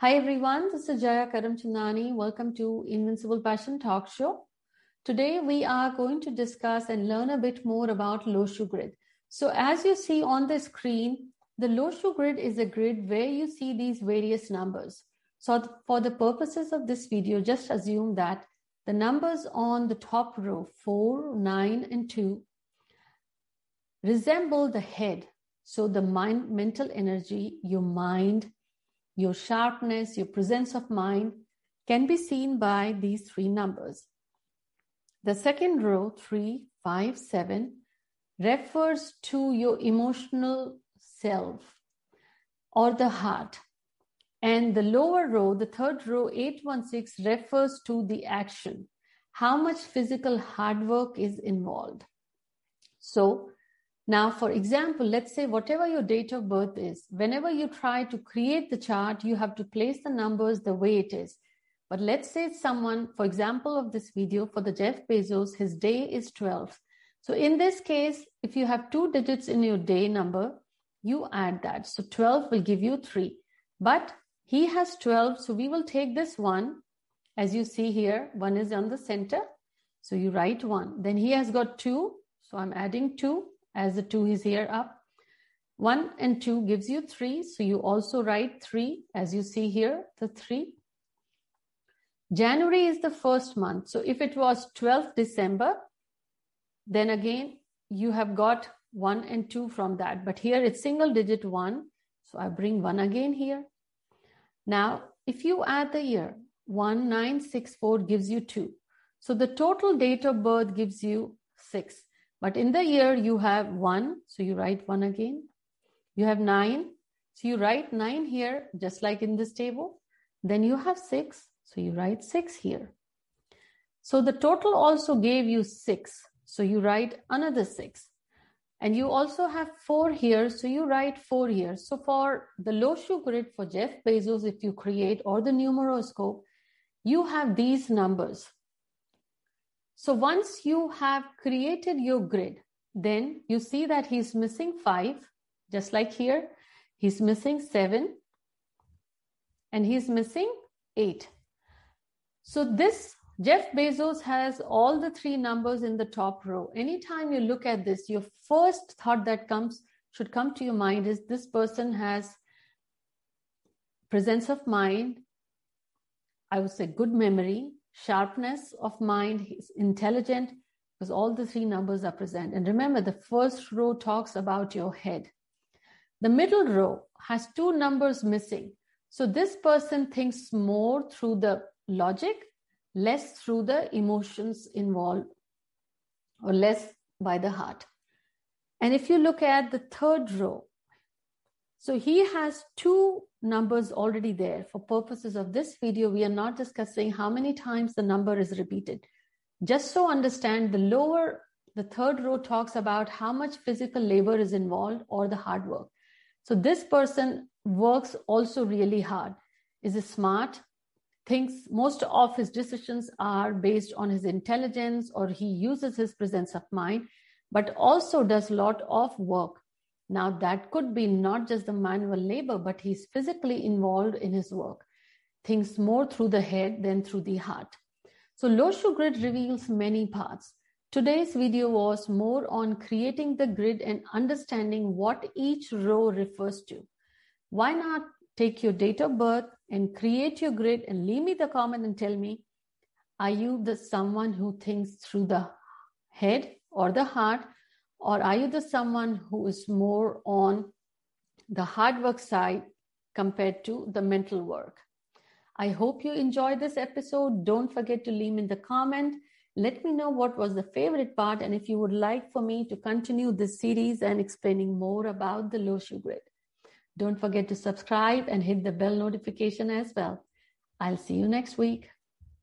Hi everyone, this is Jaya Karamchandani. Welcome to Invincible Passion Talk Show. Today we are going to discuss and learn a bit more about Loshu grid. So as you see on the screen, the Loshu grid is a grid where you see these various numbers. So for the purposes of this video, just assume that the numbers on the top row, 4, 9, and 2, resemble the head. So the mind, mental energy, your mind, your sharpness, your presence of mind can be seen by these three numbers. The second row, 3, 5, 7, refers to your emotional self or the heart. And the lower row, the third row, 816, refers to the action. How much physical hard work is involved? So now, for example, let's say whatever your date of birth is, whenever you try to create the chart, you have to place the numbers the way it is. But let's say someone, for example, of this video for the Jeff Bezos, his day is 12. So in this case, if you have two digits in your day number, you add that. So 12 will give you three. But he has 12. So we will take this one. As you see here, one is on the center. So you write one. Then he has got two. So I'm adding two as the 2 is here up. 1 and 2 gives you 3. So you also write 3 as you see here, the 3. January is the first month. So if it was 12th December, then again, you have got 1 and 2 from that. But here it's single digit 1. So I bring 1 again here. Now, if you add the year, 1964 gives you 2. So the total date of birth gives you 6. But in the year, you have one, so you write one again. You have nine, so you write nine here, just like in this table. Then you have six, so you write six here. So the total also gave you six, so you write another six. And you also have four here, so you write four here. So for the Loshu grid for Jeff Bezos, if you create, or the numeroscope, you have these numbers. So once you have created your grid, then you see that he's missing five, just like here, he's missing seven, and he's missing eight. So this Jeff Bezos has all the three numbers in the top row. Anytime you look at this, your first thought that comes should come to your mind is this person has presence of mind, I would say good memory, sharpness of mind, he's intelligent, because all the three numbers are present. And remember, the first row talks about your head. The middle row has two numbers missing. So this person thinks more through the logic, less through the emotions involved, or less by the heart. And if you look at the third row, so he has two numbers already there. For purposes of this video, we are not discussing how many times the number is repeated. Just so understand the lower, the third row talks about how much physical labor is involved or the hard work. So this person works also really hard, is smart, thinks most of his decisions are based on his intelligence or he uses his presence of mind, but also does a lot of work now, that could be not just the manual labor, but he's physically involved in his work, thinks more through the head than through the heart. So, Loshu Grid reveals many parts. Today's video was more on creating the grid and understanding what each row refers to. Why not take your date of birth and create your grid and leave me the comment and tell me, are you the someone who thinks through the head or the heart or are you the someone who is more on the hard work side compared to the mental work? I hope you enjoyed this episode. Don't forget to leave in the comment. Let me know what was the favorite part and if you would like for me to continue this series and explaining more about the Loshu grid. Don't forget to subscribe and hit the bell notification as well. I'll see you next week.